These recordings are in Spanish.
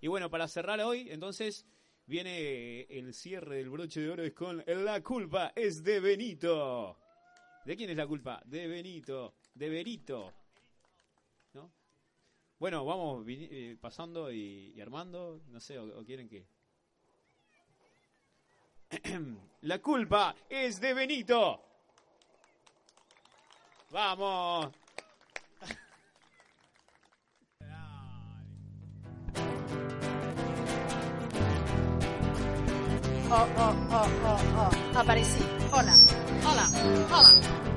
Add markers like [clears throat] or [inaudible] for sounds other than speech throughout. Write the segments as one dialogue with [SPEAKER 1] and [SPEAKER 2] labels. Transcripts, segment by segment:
[SPEAKER 1] Y bueno, para cerrar hoy, entonces, viene el cierre del broche de oro con La culpa es de Benito. ¿De quién es la culpa? De Benito, de Berito. ¿No? Bueno, vamos eh, pasando y, armando, no sé, o quieren que... [clears throat] La culpa es de Benito. Vamos.
[SPEAKER 2] Oh, oh, oh, oh, oh. Aparecí. Hola. Hola. Hola.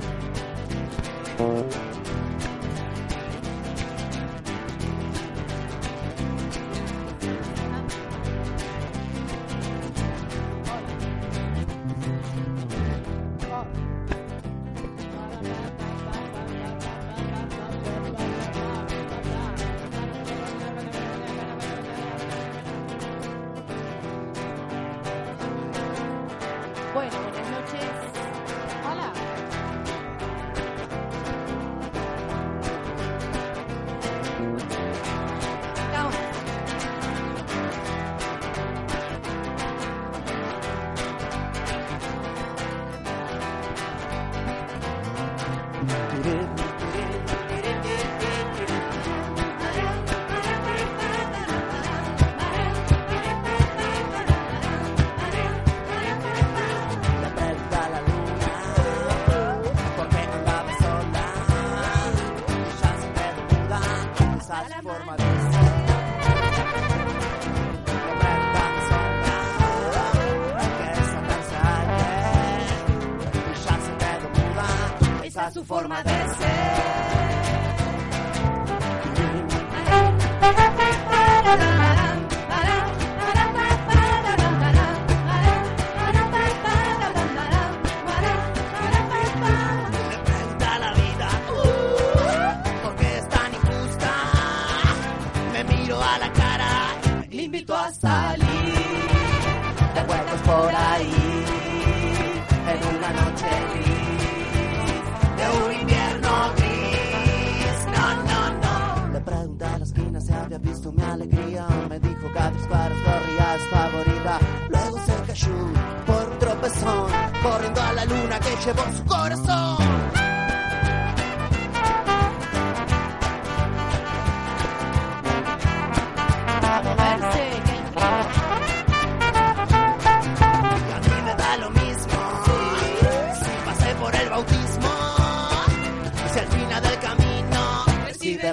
[SPEAKER 3] habías visto mi alegría. Me dijo que disparas corría esta. Luego se cayó por un tropezón, corriendo a la luna que llevó su corazón.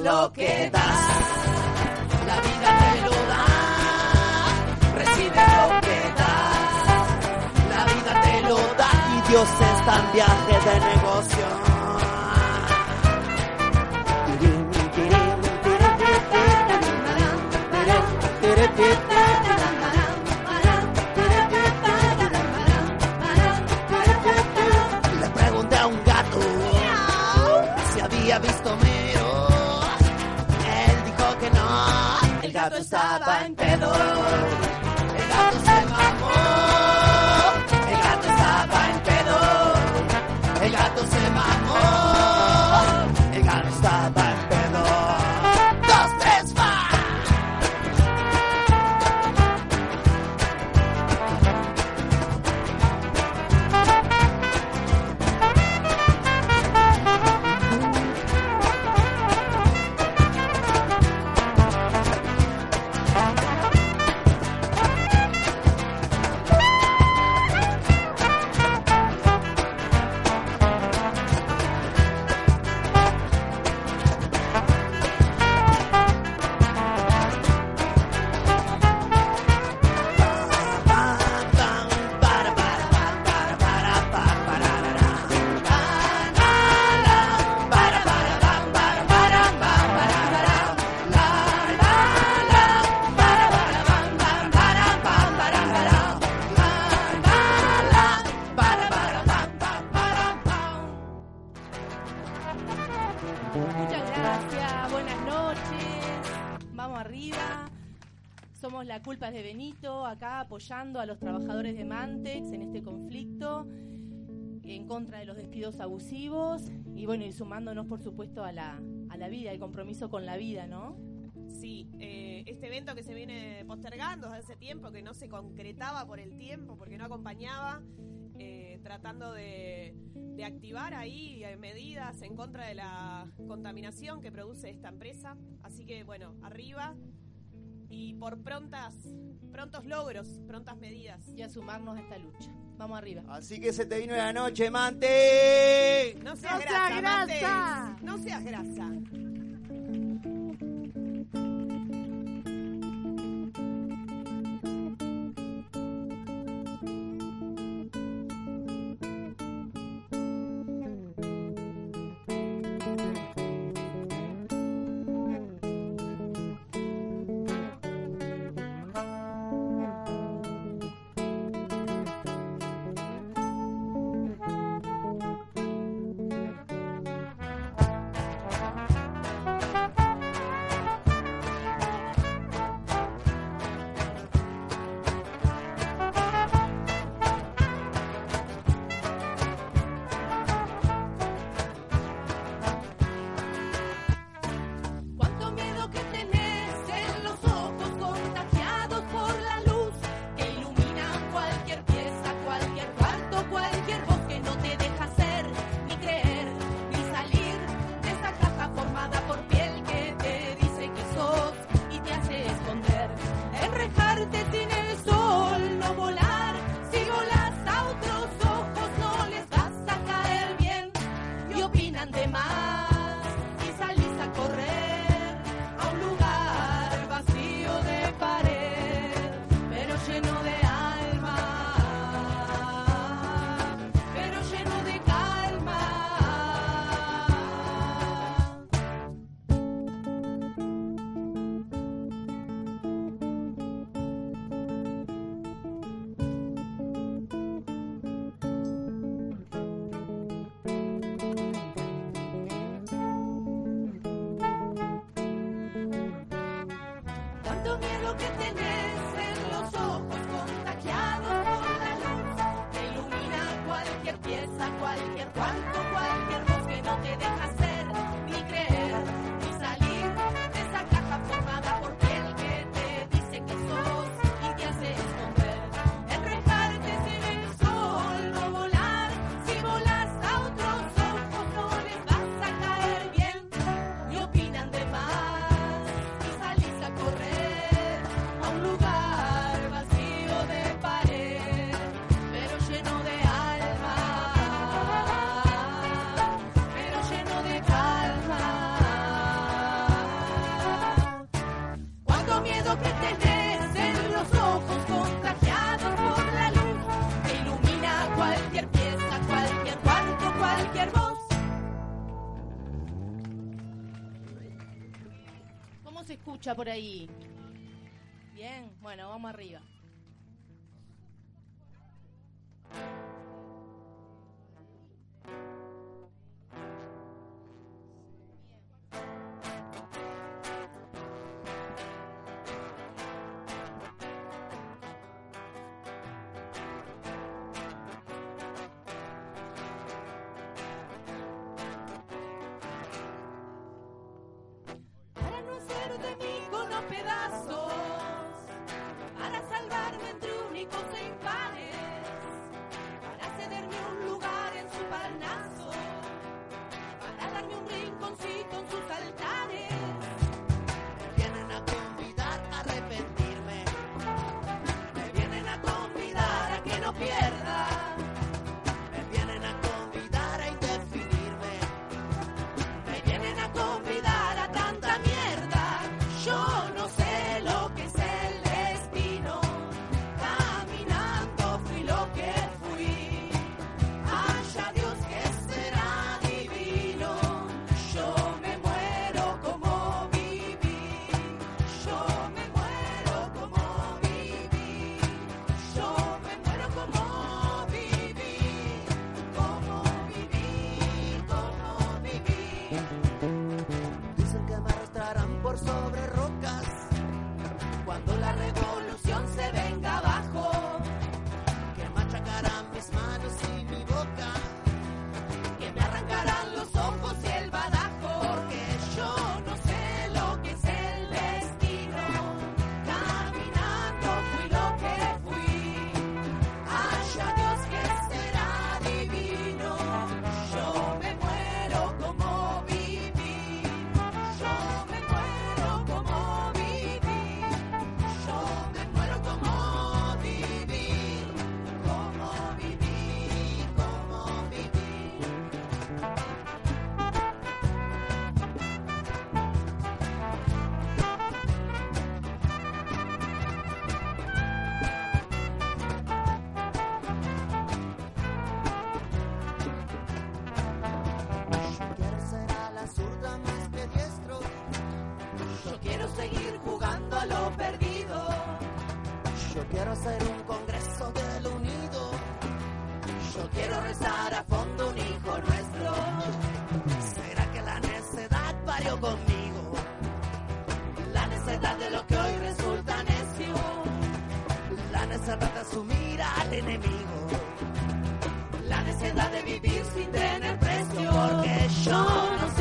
[SPEAKER 3] lo que da. Dios está en de negocio. Le pregunté a un gato si había visto miedo. Él dijo que no. El gato estaba en pedo.
[SPEAKER 4] Apoyando a los trabajadores de Mantex en este conflicto, en contra de los despidos abusivos y bueno, y sumándonos por supuesto a la, a la vida, el compromiso con la vida, ¿no?
[SPEAKER 5] Sí, eh, este evento que se viene postergando desde hace tiempo, que no se concretaba por el tiempo, porque no acompañaba, eh, tratando de, de activar ahí eh, medidas en contra de la contaminación que produce esta empresa. Así que bueno, arriba y por prontas, prontos logros, prontas medidas.
[SPEAKER 4] Y a sumarnos a esta lucha. Vamos arriba.
[SPEAKER 3] Así que se te vino la noche, Mante.
[SPEAKER 5] No seas ¡No grasa, grasa! No seas grasa.
[SPEAKER 4] One. Se escucha por ahí? Bien, bueno, vamos arriba.
[SPEAKER 3] Quiero hacer un congreso del unido. Yo quiero rezar a fondo un hijo nuestro. ¿Será que la necedad parió conmigo? La necedad de lo que hoy resulta necio. La necedad de asumir al enemigo.
[SPEAKER 4] La necedad de vivir sin tener precio. Porque yo no sé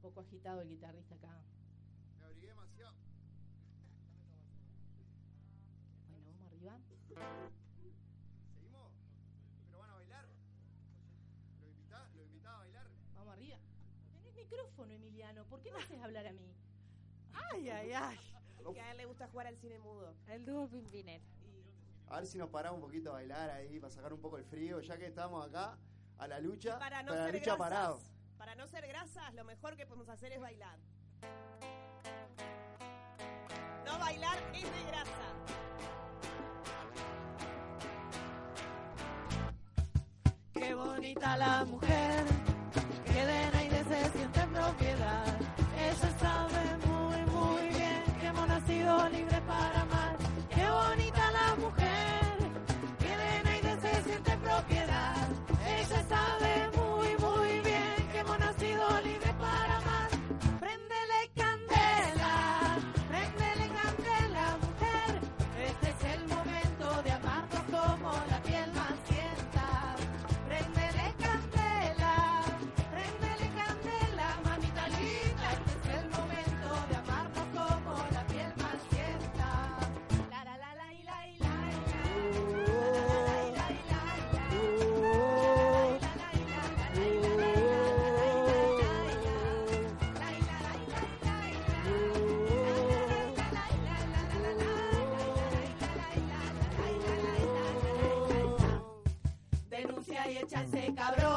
[SPEAKER 4] un poco agitado el guitarrista acá.
[SPEAKER 3] Me abrigué demasiado.
[SPEAKER 4] Bueno, vamos arriba.
[SPEAKER 3] ¿Seguimos? ¿Pero van a bailar? ¿Lo invitás? ¿Lo invitás a bailar?
[SPEAKER 4] Vamos arriba. Tenés micrófono, Emiliano. ¿Por qué me haces hablar a mí? Ay, ay, ay.
[SPEAKER 3] Que
[SPEAKER 5] a él le gusta jugar al cine mudo.
[SPEAKER 4] El dúo Pimpinel.
[SPEAKER 3] A ver si nos paramos un poquito a bailar ahí para sacar un poco el frío, ya que estamos acá a la lucha. Para no pero a la ser lucha grasas, parado.
[SPEAKER 5] Para no ser grasas, lo mejor que podemos hacer es bailar. No bailar es de grasa.
[SPEAKER 4] Qué bonita la mujer, que de nadie se siente en propiedad. Ella sabe muy, muy bien que hemos nacido libres para ese cabrón.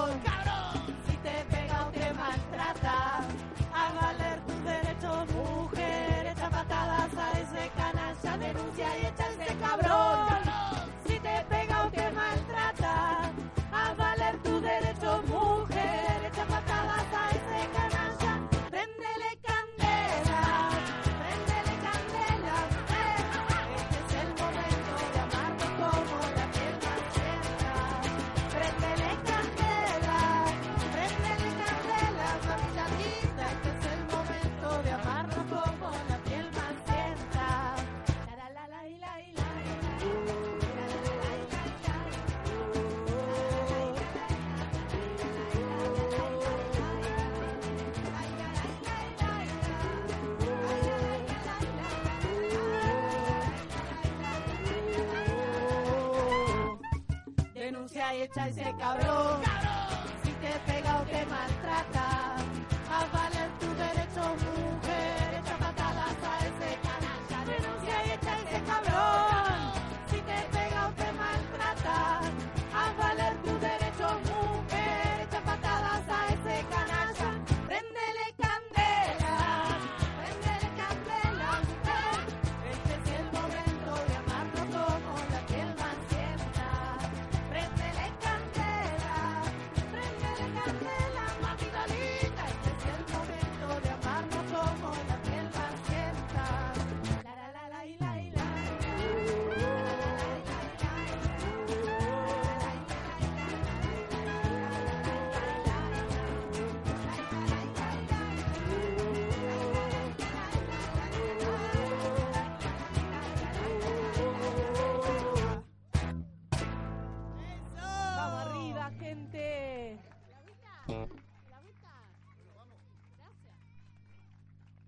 [SPEAKER 4] Echa ese cabrón.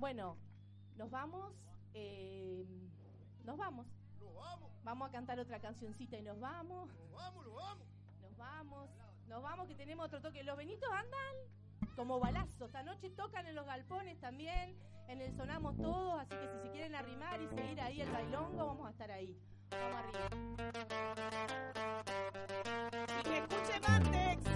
[SPEAKER 4] Bueno, nos vamos. eh, nos vamos. Vamos a cantar otra cancioncita y nos vamos. Nos
[SPEAKER 3] vamos,
[SPEAKER 4] nos vamos. Nos vamos, que tenemos otro toque. Los Benitos andan como balazos. Esta noche tocan en los galpones también. En el sonamos todos. Así que si se quieren arrimar y seguir ahí el bailongo, vamos a estar ahí. Vamos arriba.
[SPEAKER 5] Y que escuche Mantex.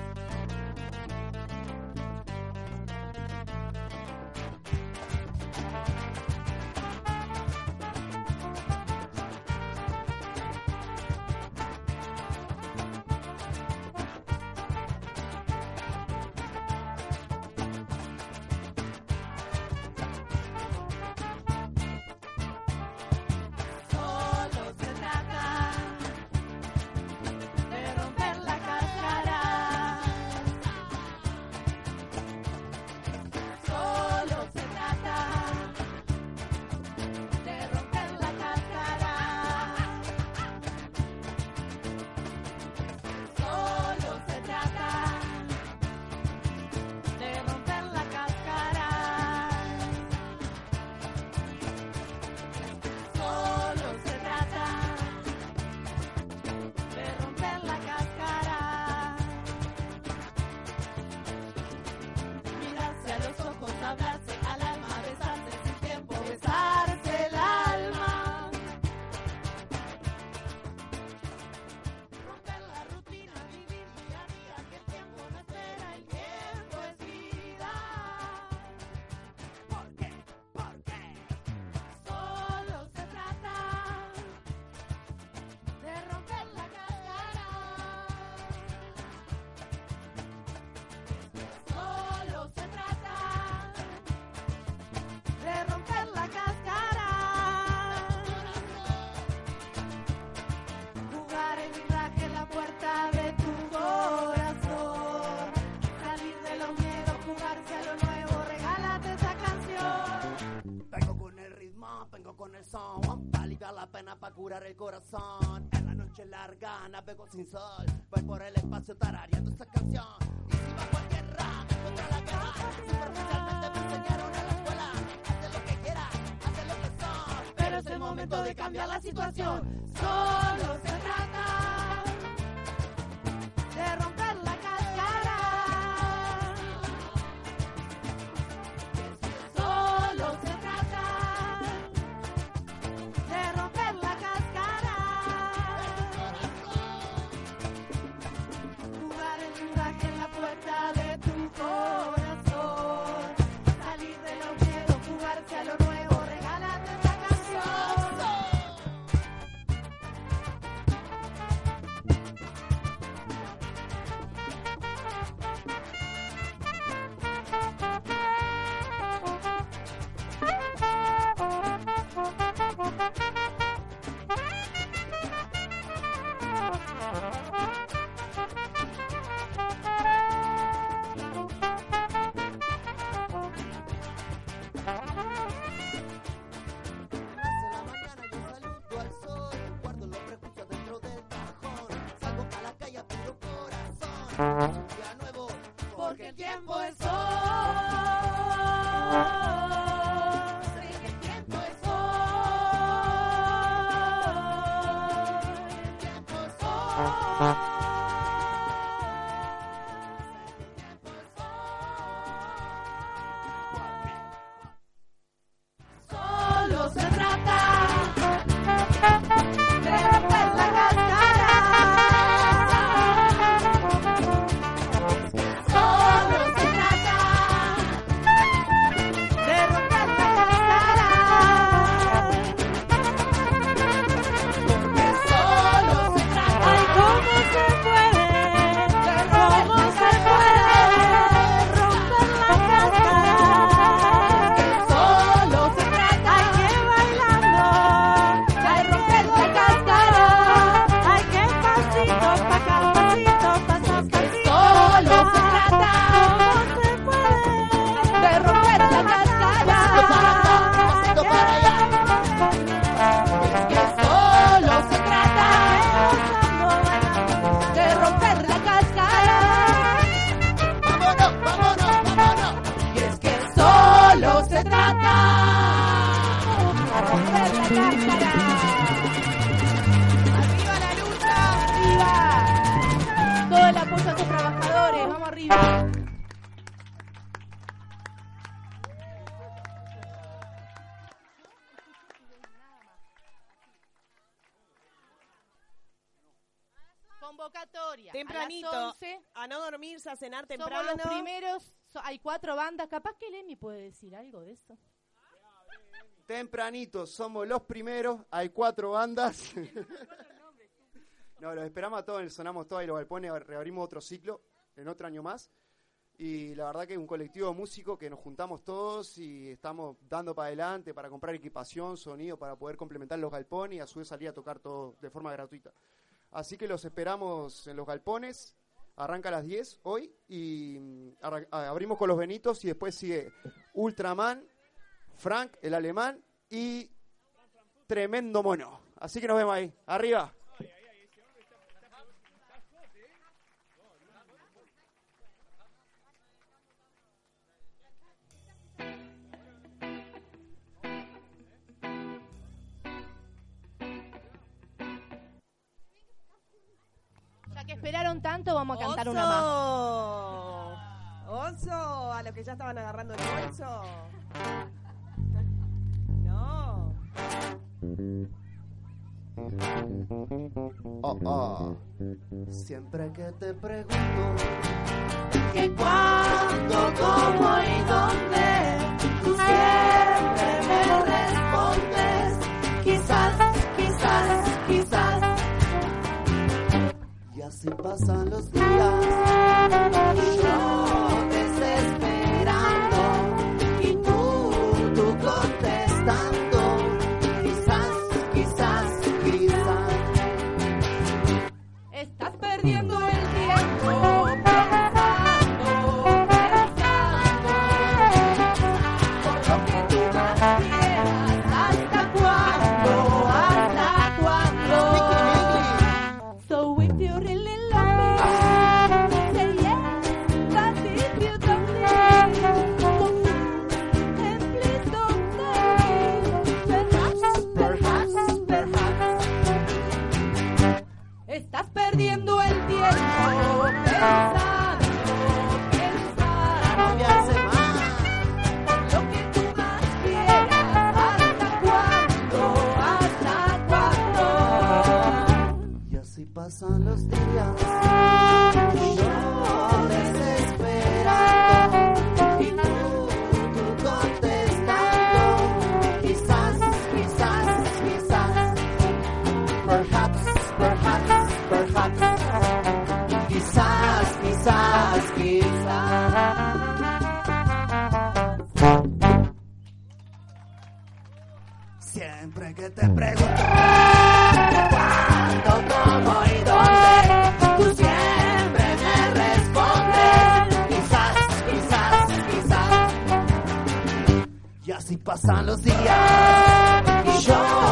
[SPEAKER 3] El corazón. En la noche larga navego sin sol, voy por el espacio tarareando esta canción. Y si bajo a tierra, contra la guerra, superficialmente me enseñaron en la escuela. Hace lo que quiera, hace lo que son. pero es el
[SPEAKER 4] momento de cambiar la situación. Solo se
[SPEAKER 3] nuevo, Porque el tiempo es hoy.
[SPEAKER 5] A cenar somos temprano. los
[SPEAKER 4] primeros. so- hay cuatro bandas. Capaz que Lemi puede decir algo de eso.
[SPEAKER 3] Tempranito, somos los primeros, hay cuatro bandas. no, los esperamos a todos, el sonamos todos y los galpones, reabrimos otro ciclo en otro año más. Y la verdad que es un colectivo de músicos que nos juntamos todos y estamos dando para adelante para comprar equipación, sonido, para poder complementar los galpones y a su vez salir a tocar todo de forma gratuita. Así que los esperamos en los galpones. Arranca a las 10 hoy y mm, abrimos con los Benitos y después sigue Ultraman, Frank, el alemán y Tremendo Mono. Así que nos vemos ahí. Arriba.
[SPEAKER 4] Tanto, vamos a cantar ¡Oso! una más.
[SPEAKER 5] ¡Oso! A los que ya estaban agarrando el bolso. No.
[SPEAKER 3] Oh, oh. Siempre que te pregunto que
[SPEAKER 4] cuándo, cómo y dónde
[SPEAKER 3] así pasan los días. Perhaps, perhaps, perhaps. Quizás, quizás, quizás. Siempre que te pregunto Cuándo, cómo y dónde, tú siempre me respondes. Quizás, quizás, quizás. y así pasan los días. Y yo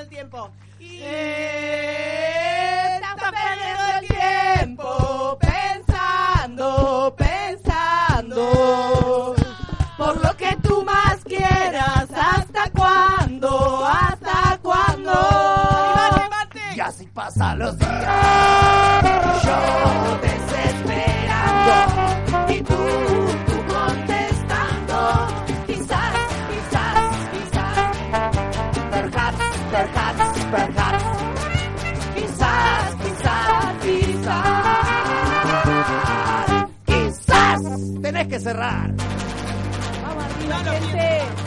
[SPEAKER 5] el tiempo. Y
[SPEAKER 4] Estás perdiendo el tiempo
[SPEAKER 3] así pasan los días. Yo desesperando y tú, tú contestando. Quizás, quizás, quizás. Perhaps, perhaps, perhaps. Quizás, quizás, quizás. Quizás. Tenés que cerrar.
[SPEAKER 4] Vamos arriba, gente.